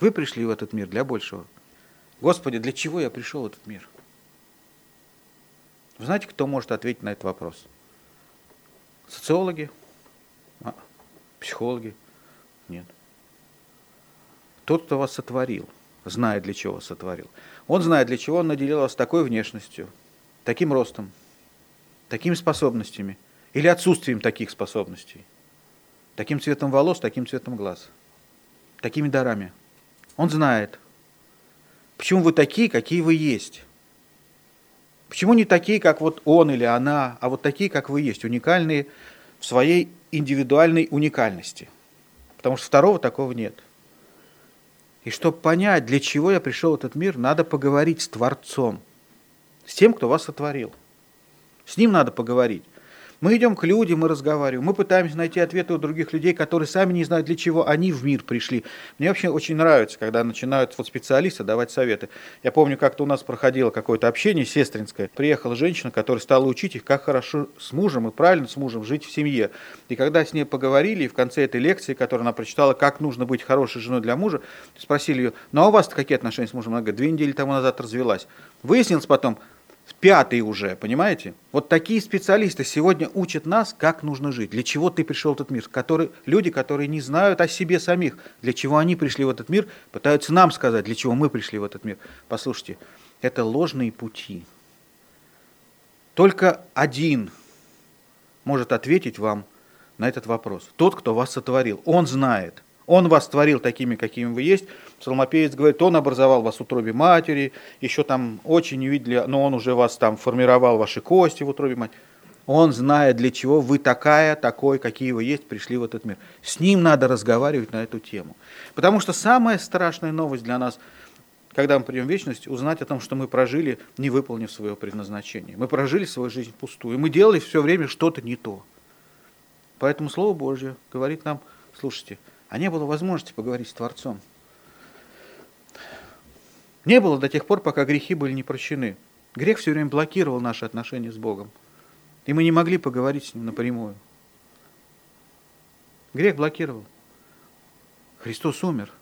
Вы пришли в этот мир для большего. Господи, для чего я пришел в этот мир? Вы знаете, кто может ответить на этот вопрос? Социологи? А, психологи? Нет. Тот, кто вас сотворил, знает, для чего сотворил. Он знает, для чего он наделил вас такой внешностью, таким ростом, такими способностями или отсутствием таких способностей, таким цветом волос, таким цветом глаз, такими дарами. Он знает, почему вы такие, какие вы есть. Почему не такие, как вот он или она, а вот такие, как вы есть, уникальные в своей индивидуальной уникальности. Потому что второго такого нет – и чтобы понять, для чего я пришел в этот мир, надо поговорить с Творцом, с тем, кто вас сотворил. С ним надо поговорить. Мы идем к людям, мы разговариваем, мы пытаемся найти ответы у других людей, которые сами не знают, для чего они в мир пришли. Мне вообще очень нравится, когда начинают вот специалисты давать советы. Я помню, как-то у нас проходило какое-то общение сестринское. Приехала женщина, которая стала учить их, как хорошо с мужем и правильно с мужем жить в семье. И когда с ней поговорили, и в конце этой лекции, которую она прочитала, как нужно быть хорошей женой для мужа, спросили ее, ну а у вас какие отношения с мужем? Она говорит, две недели тому назад развелась. Выяснилось потом, пятый уже, понимаете? Вот такие специалисты сегодня учат нас, как нужно жить, для чего ты пришел в этот мир. Которые, люди, которые не знают о себе самих, для чего они пришли в этот мир, пытаются нам сказать, для чего мы пришли в этот мир. Послушайте, это ложные пути. Только один может ответить вам на этот вопрос. Тот, кто вас сотворил. Он знает – он вас творил такими, какими вы есть. Псалмопеец говорит, он образовал вас в утробе матери, еще там очень не видели, но он уже вас там формировал ваши кости в утробе матери. Он знает, для чего вы такая, такой, какие вы есть, пришли в этот мир. С ним надо разговаривать на эту тему. Потому что самая страшная новость для нас, когда мы придем в вечность, узнать о том, что мы прожили, не выполнив свое предназначение. Мы прожили свою жизнь пустую. Мы делали все время что-то не то. Поэтому Слово Божье говорит нам, слушайте, а не было возможности поговорить с Творцом. Не было до тех пор, пока грехи были не прощены. Грех все время блокировал наши отношения с Богом. И мы не могли поговорить с Ним напрямую. Грех блокировал. Христос умер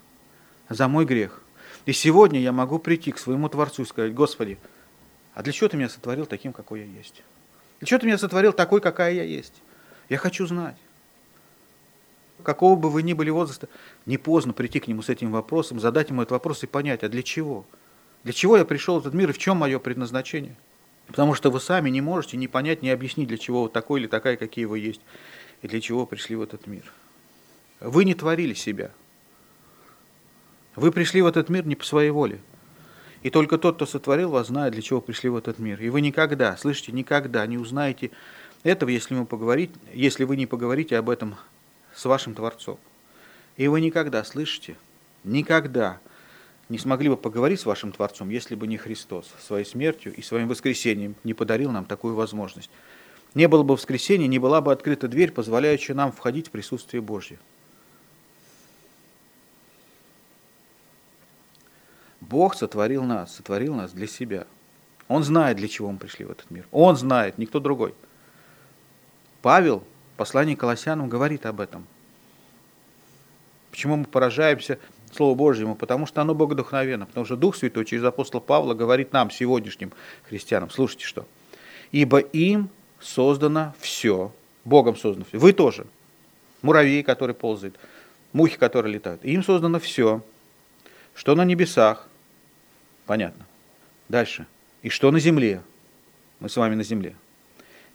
за мой грех. И сегодня я могу прийти к своему Творцу и сказать, Господи, а для чего ты меня сотворил таким, какой я есть? Для чего ты меня сотворил такой, какая я есть? Я хочу знать какого бы вы ни были возраста, не поздно прийти к нему с этим вопросом, задать ему этот вопрос и понять, а для чего? Для чего я пришел в этот мир и в чем мое предназначение? Потому что вы сами не можете не понять, не объяснить, для чего вы такой или такая, какие вы есть, и для чего пришли в этот мир. Вы не творили себя. Вы пришли в этот мир не по своей воле. И только тот, кто сотворил вас, знает, для чего пришли в этот мир. И вы никогда, слышите, никогда не узнаете этого, если, мы поговорить, если вы не поговорите об этом с вашим Творцом. И вы никогда, слышите, никогда не смогли бы поговорить с вашим Творцом, если бы не Христос своей смертью и своим воскресением не подарил нам такую возможность. Не было бы воскресения, не была бы открыта дверь, позволяющая нам входить в присутствие Божье. Бог сотворил нас, сотворил нас для себя. Он знает, для чего мы пришли в этот мир. Он знает, никто другой. Павел Послание Колоссянам говорит об этом. Почему мы поражаемся Слову Божьему? Потому что оно богодухновенно. Потому что Дух Святой через апостола Павла говорит нам, сегодняшним христианам, слушайте что. «Ибо им создано все». Богом создано все. Вы тоже. Муравей, который ползает. мухи, которые летают. Им создано все, что на небесах, понятно. Дальше. И что на земле? Мы с вами на земле.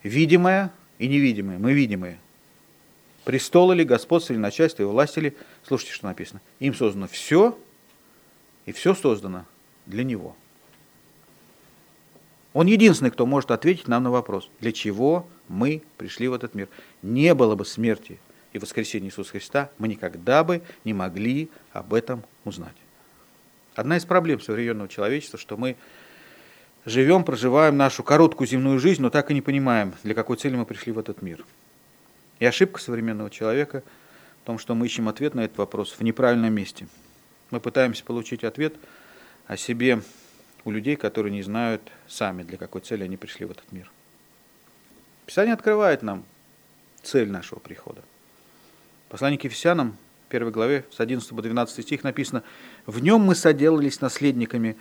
Видимое и невидимое. Мы видимые. Престолы ли, господство ли, начальство и власти ли. Слушайте, что написано. Им создано все, и все создано для Него. Он единственный, кто может ответить нам на вопрос, для чего мы пришли в этот мир. Не было бы смерти и воскресения Иисуса Христа, мы никогда бы не могли об этом узнать. Одна из проблем современного человечества, что мы живем, проживаем нашу короткую земную жизнь, но так и не понимаем, для какой цели мы пришли в этот мир. И ошибка современного человека в том, что мы ищем ответ на этот вопрос в неправильном месте. Мы пытаемся получить ответ о себе у людей, которые не знают сами, для какой цели они пришли в этот мир. Писание открывает нам цель нашего прихода. Послание к Ефесянам, 1 главе, с 11 по 12 стих написано, «В нем мы соделались наследниками,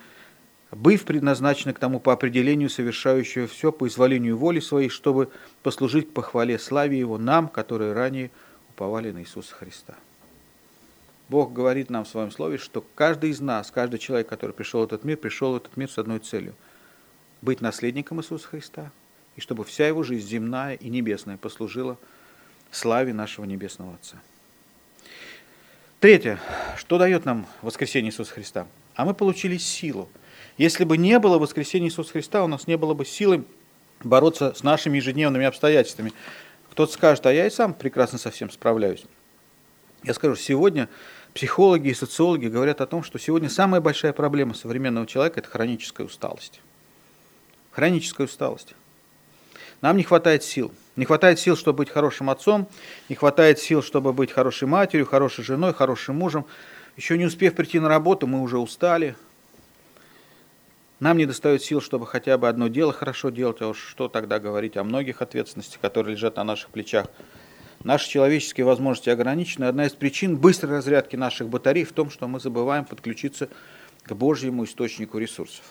быв предназначены к тому по определению совершающего все по изволению воли своей, чтобы послужить похвале славе Его нам, которые ранее уповали на Иисуса Христа». Бог говорит нам в своем слове, что каждый из нас, каждый человек, который пришел в этот мир, пришел в этот мир с одной целью – быть наследником Иисуса Христа, и чтобы вся его жизнь земная и небесная послужила славе нашего Небесного Отца. Третье. Что дает нам воскресение Иисуса Христа? А мы получили силу. Если бы не было воскресения Иисуса Христа, у нас не было бы силы бороться с нашими ежедневными обстоятельствами. Кто-то скажет, а я и сам прекрасно со всем справляюсь. Я скажу, сегодня Психологи и социологи говорят о том, что сегодня самая большая проблема современного человека – это хроническая усталость. Хроническая усталость. Нам не хватает сил. Не хватает сил, чтобы быть хорошим отцом, не хватает сил, чтобы быть хорошей матерью, хорошей женой, хорошим мужем. Еще не успев прийти на работу, мы уже устали. Нам не достает сил, чтобы хотя бы одно дело хорошо делать, а уж что тогда говорить о многих ответственностях, которые лежат на наших плечах. Наши человеческие возможности ограничены. Одна из причин быстрой разрядки наших батарей в том, что мы забываем подключиться к Божьему источнику ресурсов.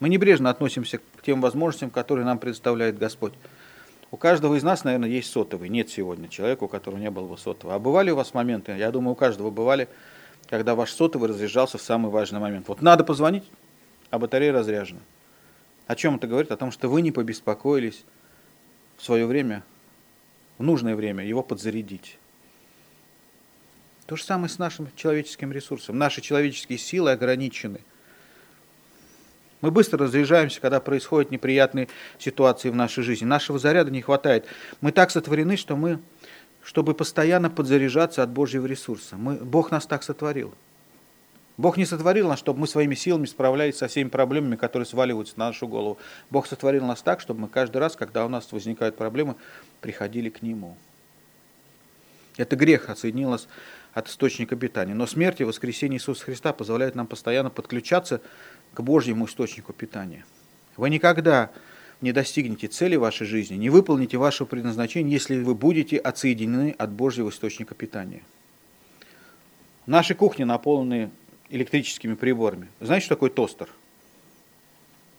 Мы небрежно относимся к тем возможностям, которые нам предоставляет Господь. У каждого из нас, наверное, есть сотовый. Нет сегодня человека, у которого не было бы сотового. А бывали у вас моменты, я думаю, у каждого бывали, когда ваш сотовый разряжался в самый важный момент. Вот надо позвонить, а батарея разряжена. О чем это говорит? О том, что вы не побеспокоились в свое время в нужное время его подзарядить. То же самое с нашим человеческим ресурсом. Наши человеческие силы ограничены. Мы быстро разряжаемся, когда происходят неприятные ситуации в нашей жизни. Нашего заряда не хватает. Мы так сотворены, что мы, чтобы постоянно подзаряжаться от Божьего ресурса. Мы, Бог нас так сотворил. Бог не сотворил нас, чтобы мы своими силами справлялись со всеми проблемами, которые сваливаются на нашу голову. Бог сотворил нас так, чтобы мы каждый раз, когда у нас возникают проблемы, приходили к Нему. Это грех отсоединил нас от источника питания. Но смерть и воскресение Иисуса Христа позволяют нам постоянно подключаться к Божьему источнику питания. Вы никогда не достигнете цели вашей жизни, не выполните вашего предназначения, если вы будете отсоединены от Божьего источника питания. Наши кухни наполнены электрическими приборами. Знаете, что такое тостер?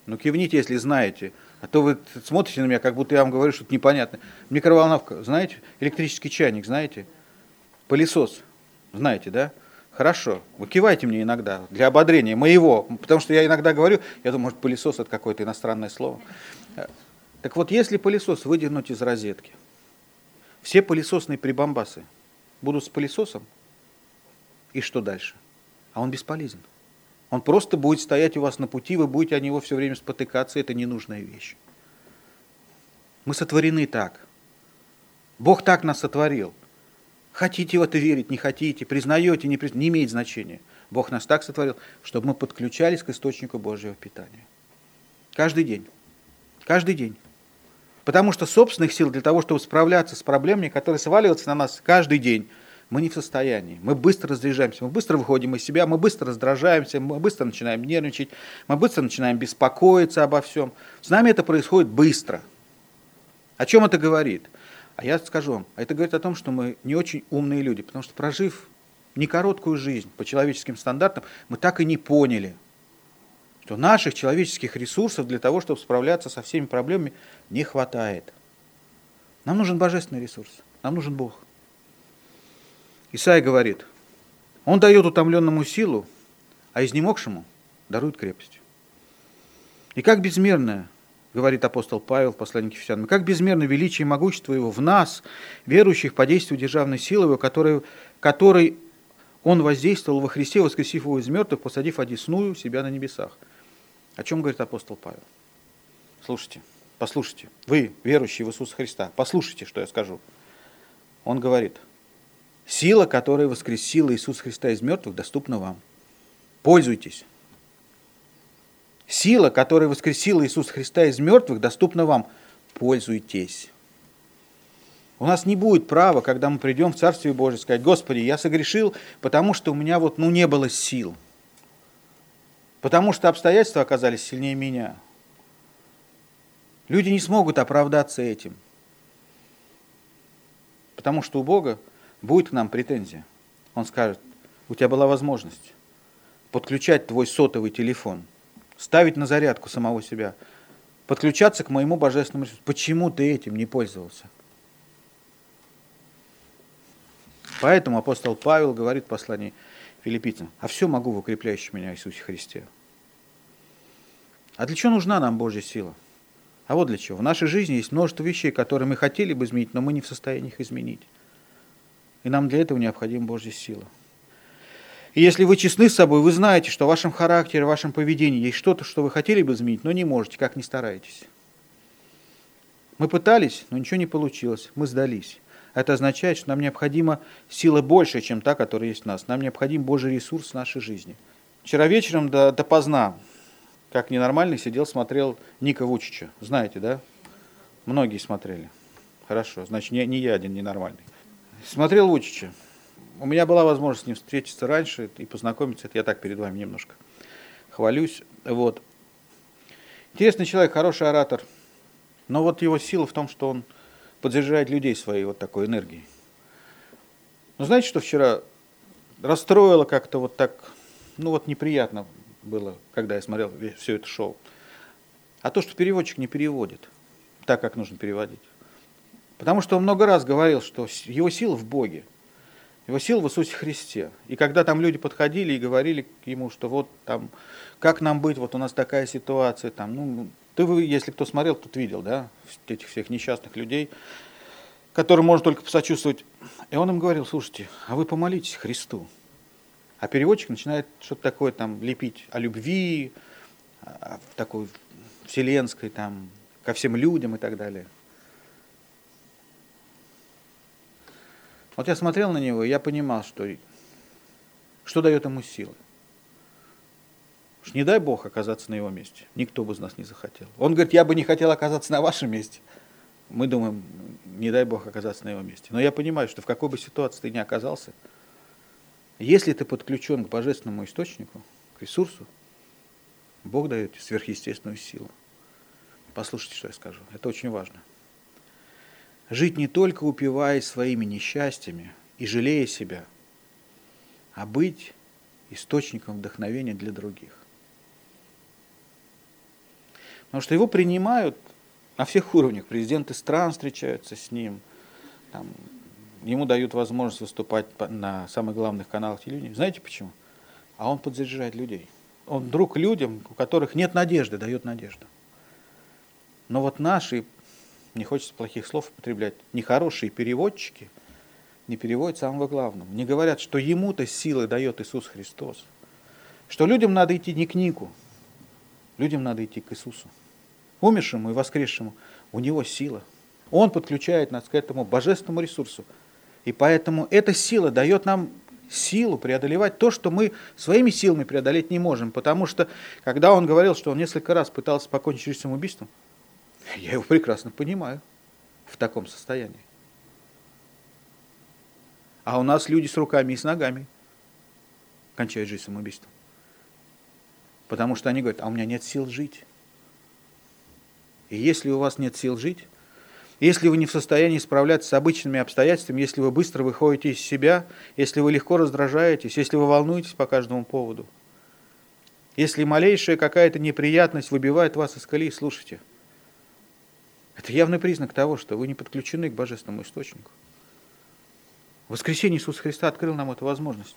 Ну, кивните, если знаете. А то вы смотрите на меня, как будто я вам говорю что-то непонятное. Микроволновка, знаете? Электрический чайник, знаете? Пылесос, знаете, да? Хорошо, вы кивайте мне иногда для ободрения моего, потому что я иногда говорю, я думаю, может, пылесос это какое-то иностранное слово. Так вот, если пылесос выдернуть из розетки, все пылесосные прибамбасы будут с пылесосом, и что дальше? А он бесполезен. Он просто будет стоять у вас на пути, вы будете о него все время спотыкаться, это ненужная вещь. Мы сотворены так. Бог так нас сотворил. Хотите в это верить, не хотите, признаете, не признаете, не имеет значения. Бог нас так сотворил, чтобы мы подключались к источнику Божьего питания. Каждый день. Каждый день. Потому что собственных сил для того, чтобы справляться с проблемами, которые сваливаются на нас каждый день – мы не в состоянии. Мы быстро разряжаемся, мы быстро выходим из себя, мы быстро раздражаемся, мы быстро начинаем нервничать, мы быстро начинаем беспокоиться обо всем. С нами это происходит быстро. О чем это говорит? А я скажу вам, это говорит о том, что мы не очень умные люди, потому что прожив не короткую жизнь по человеческим стандартам, мы так и не поняли, что наших человеческих ресурсов для того, чтобы справляться со всеми проблемами, не хватает. Нам нужен божественный ресурс, нам нужен Бог. Исаия говорит, он дает утомленному силу, а изнемогшему дарует крепость. И как безмерное, говорит апостол Павел в послании к Ефесянам, как безмерно величие и могущество его в нас, верующих по действию державной силы его, который, который он воздействовал во Христе, воскресив его из мертвых, посадив одесную себя на небесах. О чем говорит апостол Павел? Слушайте, послушайте, вы, верующие в Иисуса Христа, послушайте, что я скажу. Он говорит, сила, которая воскресила Иисуса Христа из мертвых, доступна вам. Пользуйтесь. Сила, которая воскресила Иисуса Христа из мертвых, доступна вам. Пользуйтесь. У нас не будет права, когда мы придем в Царствие Божие, сказать, Господи, я согрешил, потому что у меня вот, ну, не было сил. Потому что обстоятельства оказались сильнее меня. Люди не смогут оправдаться этим. Потому что у Бога будет к нам претензия. Он скажет, у тебя была возможность подключать твой сотовый телефон, ставить на зарядку самого себя, подключаться к моему божественному ресурсу. Почему ты этим не пользовался? Поэтому апостол Павел говорит в послании филиппийцам, а все могу в укрепляющем меня Иисусе Христе. А для чего нужна нам Божья сила? А вот для чего. В нашей жизни есть множество вещей, которые мы хотели бы изменить, но мы не в состоянии их изменить. И нам для этого необходима Божья сила. И если вы честны с собой, вы знаете, что в вашем характере, в вашем поведении есть что-то, что вы хотели бы изменить, но не можете, как не стараетесь. Мы пытались, но ничего не получилось, мы сдались. Это означает, что нам необходима сила больше, чем та, которая есть в нас. Нам необходим Божий ресурс в нашей жизни. Вчера вечером до, допоздна, как ненормальный, сидел, смотрел Ника Вучича. Знаете, да? Многие смотрели. Хорошо, значит, не, не я один ненормальный. Смотрел Вучича. У меня была возможность с ним встретиться раньше и познакомиться. Это я так перед вами немножко хвалюсь. Вот. Интересный человек, хороший оратор. Но вот его сила в том, что он подзаряжает людей своей вот такой энергией. Но знаете, что вчера расстроило как-то вот так, ну вот неприятно было, когда я смотрел все это шоу. А то, что переводчик не переводит так, как нужно переводить. Потому что он много раз говорил, что его сила в Боге, его сила в Иисусе Христе. И когда там люди подходили и говорили ему, что вот там, как нам быть, вот у нас такая ситуация, там, ну, ты, если кто смотрел, тот видел, да, этих всех несчастных людей, которым можно только посочувствовать. И он им говорил, слушайте, а вы помолитесь Христу. А переводчик начинает что-то такое там лепить о любви, о такой вселенской, там, ко всем людям и так далее. Вот я смотрел на него, и я понимал, что, что дает ему силы. Уж не дай Бог оказаться на его месте. Никто бы из нас не захотел. Он говорит, я бы не хотел оказаться на вашем месте. Мы думаем, не дай Бог оказаться на его месте. Но я понимаю, что в какой бы ситуации ты ни оказался, если ты подключен к божественному источнику, к ресурсу, Бог дает сверхъестественную силу. Послушайте, что я скажу. Это очень важно. Жить не только упиваясь своими несчастьями и жалея себя, а быть источником вдохновения для других. Потому что его принимают на всех уровнях. Президенты стран встречаются с ним, там, ему дают возможность выступать на самых главных каналах телевидения. Знаете почему? А он подзаряжает людей. Он друг людям, у которых нет надежды, дает надежду. Но вот наши, не хочется плохих слов употреблять, нехорошие переводчики не переводят самого главного. Не говорят, что ему-то силы дает Иисус Христос. Что людям надо идти не к Нику, людям надо идти к Иисусу умершему и воскресшему, у него сила. Он подключает нас к этому божественному ресурсу. И поэтому эта сила дает нам силу преодолевать то, что мы своими силами преодолеть не можем. Потому что, когда он говорил, что он несколько раз пытался покончить жизнь самоубийством, я его прекрасно понимаю в таком состоянии. А у нас люди с руками и с ногами кончают жизнь самоубийством. Потому что они говорят, а у меня нет сил жить. И если у вас нет сил жить, если вы не в состоянии справляться с обычными обстоятельствами, если вы быстро выходите из себя, если вы легко раздражаетесь, если вы волнуетесь по каждому поводу, если малейшая какая-то неприятность выбивает вас из колеи, слушайте. Это явный признак того, что вы не подключены к божественному источнику. Воскресение Иисуса Христа открыл нам эту возможность.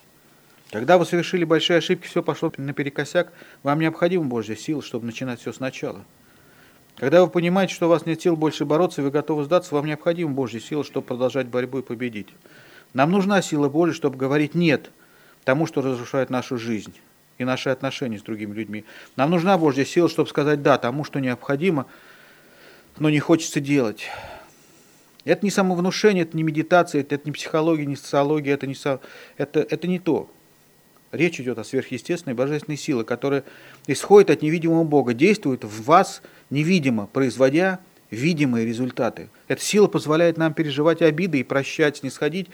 Когда вы совершили большие ошибки, все пошло наперекосяк, вам необходима Божья сила, чтобы начинать все сначала. Когда вы понимаете, что у вас нет сил больше бороться, вы готовы сдаться, вам необходима Божья сила, чтобы продолжать борьбу и победить. Нам нужна сила Божья, чтобы говорить «нет» тому, что разрушает нашу жизнь и наши отношения с другими людьми. Нам нужна Божья сила, чтобы сказать «да» тому, что необходимо, но не хочется делать. Это не самовнушение, это не медитация, это, это не психология, не социология, это не, это, это не то. Речь идет о сверхъестественной божественной силе, которая исходит от невидимого Бога, действует в вас невидимо, производя видимые результаты. Эта сила позволяет нам переживать обиды и прощать, снисходить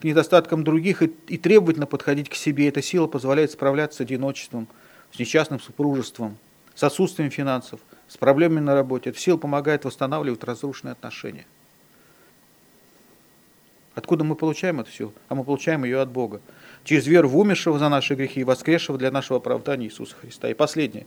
к недостаткам других и, и требовательно подходить к себе. Эта сила позволяет справляться с одиночеством, с несчастным супружеством, с отсутствием финансов, с проблемами на работе. Эта сила помогает восстанавливать разрушенные отношения. Откуда мы получаем эту силу? А мы получаем ее от Бога. Через веру в умершего за наши грехи и воскресшего для нашего оправдания Иисуса Христа. И последнее.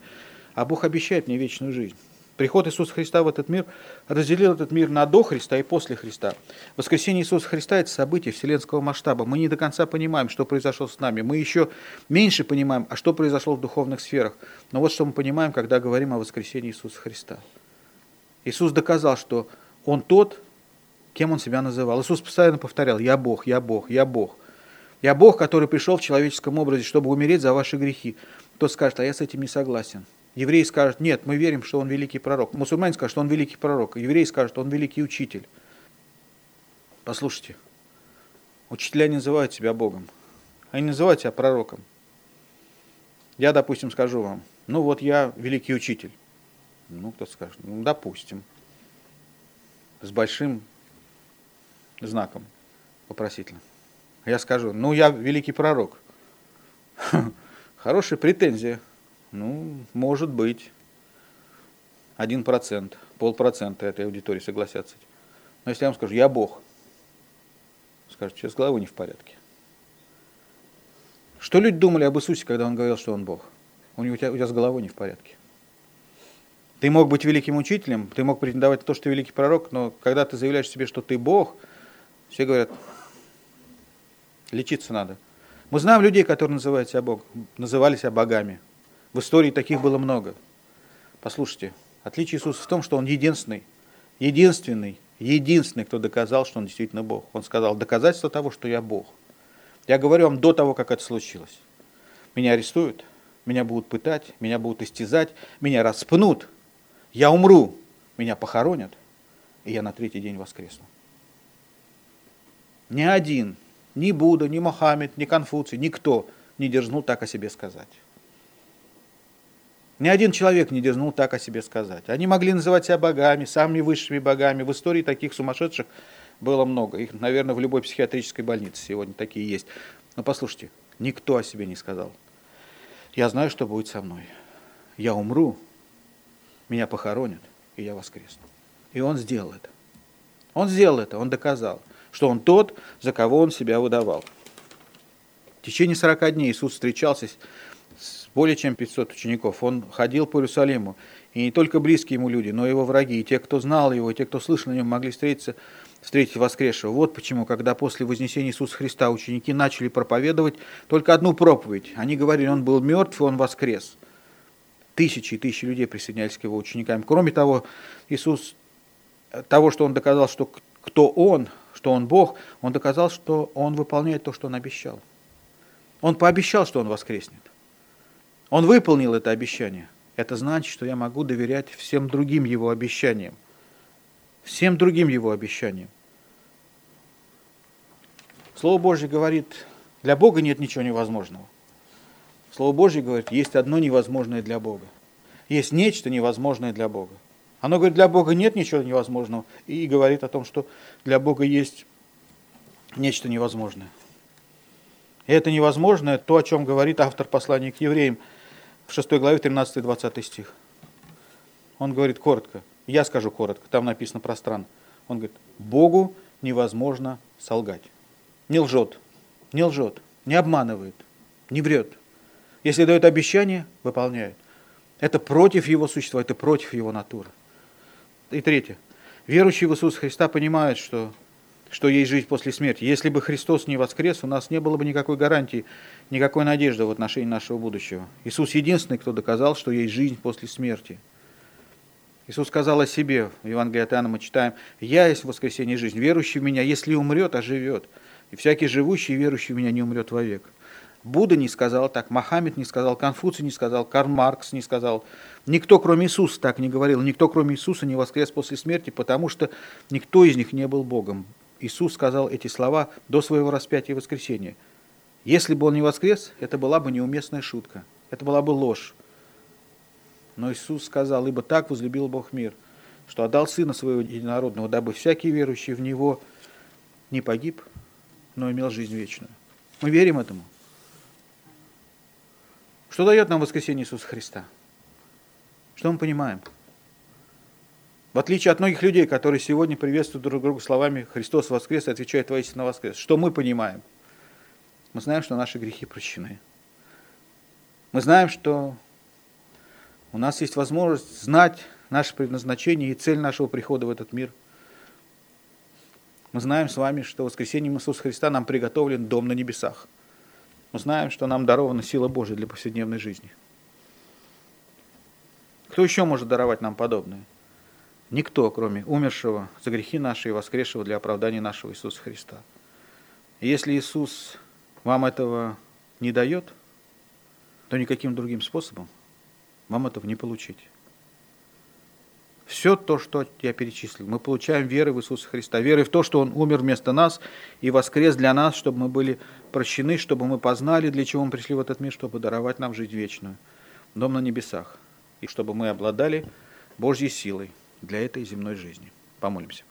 А Бог обещает мне вечную жизнь. Приход Иисуса Христа в этот мир разделил этот мир на до Христа и после Христа. Воскресение Иисуса Христа – это событие вселенского масштаба. Мы не до конца понимаем, что произошло с нами. Мы еще меньше понимаем, а что произошло в духовных сферах. Но вот что мы понимаем, когда говорим о воскресении Иисуса Христа. Иисус доказал, что Он тот, кем Он себя называл. Иисус постоянно повторял «Я Бог, я Бог, я Бог». «Я Бог, который пришел в человеческом образе, чтобы умереть за ваши грехи». Тот скажет, а я с этим не согласен. Еврей скажет, нет, мы верим, что он великий пророк. Мусульманин скажет, что он великий пророк. Еврей скажет, что он великий учитель. Послушайте, учителя не называют себя Богом. Они называют себя пророком. Я, допустим, скажу вам, ну вот я великий учитель. Ну, кто скажет, ну, допустим. С большим знаком вопросительно. Я скажу, ну я великий пророк. Хорошая претензия. Ну, может быть, один процент, полпроцента этой аудитории согласятся. Но если я вам скажу, я Бог, скажут, что с головой не в порядке. Что люди думали об Иисусе, когда он говорил, что он Бог? У, него, у, тебя, у тебя с головой не в порядке. Ты мог быть великим учителем, ты мог претендовать на то, что ты великий пророк, но когда ты заявляешь себе, что ты Бог, все говорят, лечиться надо. Мы знаем людей, которые называют себя Богом, называли себя богами – в истории таких было много. Послушайте, отличие Иисуса в том, что Он единственный, единственный, единственный, кто доказал, что Он действительно Бог. Он сказал, доказательство того, что я Бог. Я говорю вам до того, как это случилось. Меня арестуют, меня будут пытать, меня будут истязать, меня распнут, я умру, меня похоронят, и я на третий день воскресну. Ни один, ни Будда, ни Мохаммед, ни Конфуций, никто не дерзнул так о себе сказать. Ни один человек не дерзнул так о себе сказать. Они могли называть себя богами, самыми высшими богами. В истории таких сумасшедших было много. Их, наверное, в любой психиатрической больнице сегодня такие есть. Но послушайте, никто о себе не сказал. Я знаю, что будет со мной. Я умру, меня похоронят, и я воскресну. И он сделал это. Он сделал это, он доказал, что он тот, за кого он себя выдавал. В течение 40 дней Иисус встречался более чем 500 учеников. Он ходил по Иерусалиму. И не только близкие ему люди, но и его враги, и те, кто знал его, и те, кто слышал о нем, могли встретиться, встретить воскресшего. Вот почему, когда после вознесения Иисуса Христа ученики начали проповедовать только одну проповедь. Они говорили, он был мертв, и он воскрес. Тысячи и тысячи людей присоединялись к его ученикам. Кроме того, Иисус, того, что он доказал, что кто он, что он Бог, он доказал, что он выполняет то, что он обещал. Он пообещал, что он воскреснет. Он выполнил это обещание. Это значит, что я могу доверять всем другим его обещаниям. Всем другим его обещаниям. Слово Божье говорит, для Бога нет ничего невозможного. Слово Божье говорит, есть одно невозможное для Бога. Есть нечто невозможное для Бога. Оно говорит, для Бога нет ничего невозможного, и говорит о том, что для Бога есть нечто невозможное. И это невозможное, то, о чем говорит автор послания к евреям – в 6 главе 13-20 стих. Он говорит коротко, я скажу коротко, там написано пространно. Он говорит, Богу невозможно солгать. Не лжет, не лжет, не обманывает, не врет. Если дает обещание, выполняет. Это против его существа, это против его натуры. И третье. Верующие в Иисуса Христа понимают, что что есть жизнь после смерти. Если бы Христос не воскрес, у нас не было бы никакой гарантии, никакой надежды в отношении нашего будущего. Иисус единственный, кто доказал, что есть жизнь после смерти. Иисус сказал о себе, в Евангелии от Иоанна мы читаем, «Я есть воскресение и жизнь, верующий в Меня, если умрет, оживет, и всякий живущий и верующий в Меня не умрет вовек». Будда не сказал так, Мохаммед не сказал, Конфуций не сказал, Карл Маркс не сказал. Никто, кроме Иисуса, так не говорил. Никто, кроме Иисуса, не воскрес после смерти, потому что никто из них не был Богом. Иисус сказал эти слова до своего распятия и воскресения. Если бы он не воскрес, это была бы неуместная шутка, это была бы ложь. Но Иисус сказал, ибо так возлюбил Бог мир, что отдал Сына Своего Единородного, дабы всякий верующий в Него не погиб, но имел жизнь вечную. Мы верим этому. Что дает нам воскресение Иисуса Христа? Что мы понимаем? В отличие от многих людей, которые сегодня приветствуют друг друга словами «Христос воскрес» и отвечают «Воистину воскрес». Что мы понимаем? Мы знаем, что наши грехи прощены. Мы знаем, что у нас есть возможность знать наше предназначение и цель нашего прихода в этот мир. Мы знаем с вами, что воскресением Иисуса Христа нам приготовлен дом на небесах. Мы знаем, что нам дарована сила Божия для повседневной жизни. Кто еще может даровать нам подобное? Никто, кроме умершего за грехи наши и воскресшего для оправдания нашего Иисуса Христа. И если Иисус вам этого не дает, то никаким другим способом вам этого не получить. Все то, что я перечислил, мы получаем верой в Иисуса Христа, верой в то, что Он умер вместо нас и воскрес для нас, чтобы мы были прощены, чтобы мы познали, для чего мы пришли в этот мир, чтобы даровать нам жизнь вечную, дом на небесах, и чтобы мы обладали Божьей силой, для этой земной жизни. Помолимся.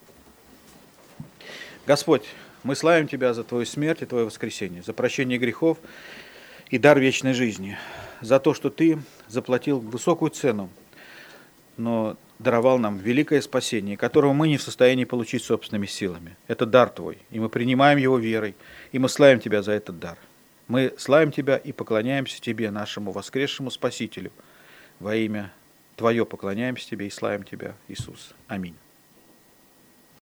Господь, мы славим Тебя за Твою смерть и Твое воскресение, за прощение грехов и дар вечной жизни, за то, что Ты заплатил высокую цену, но даровал нам великое спасение, которого мы не в состоянии получить собственными силами. Это дар Твой, и мы принимаем его верой, и мы славим Тебя за этот дар. Мы славим Тебя и поклоняемся Тебе, нашему воскресшему Спасителю, во имя Твое поклоняемся Тебе и славим Тебя, Иисус. Аминь.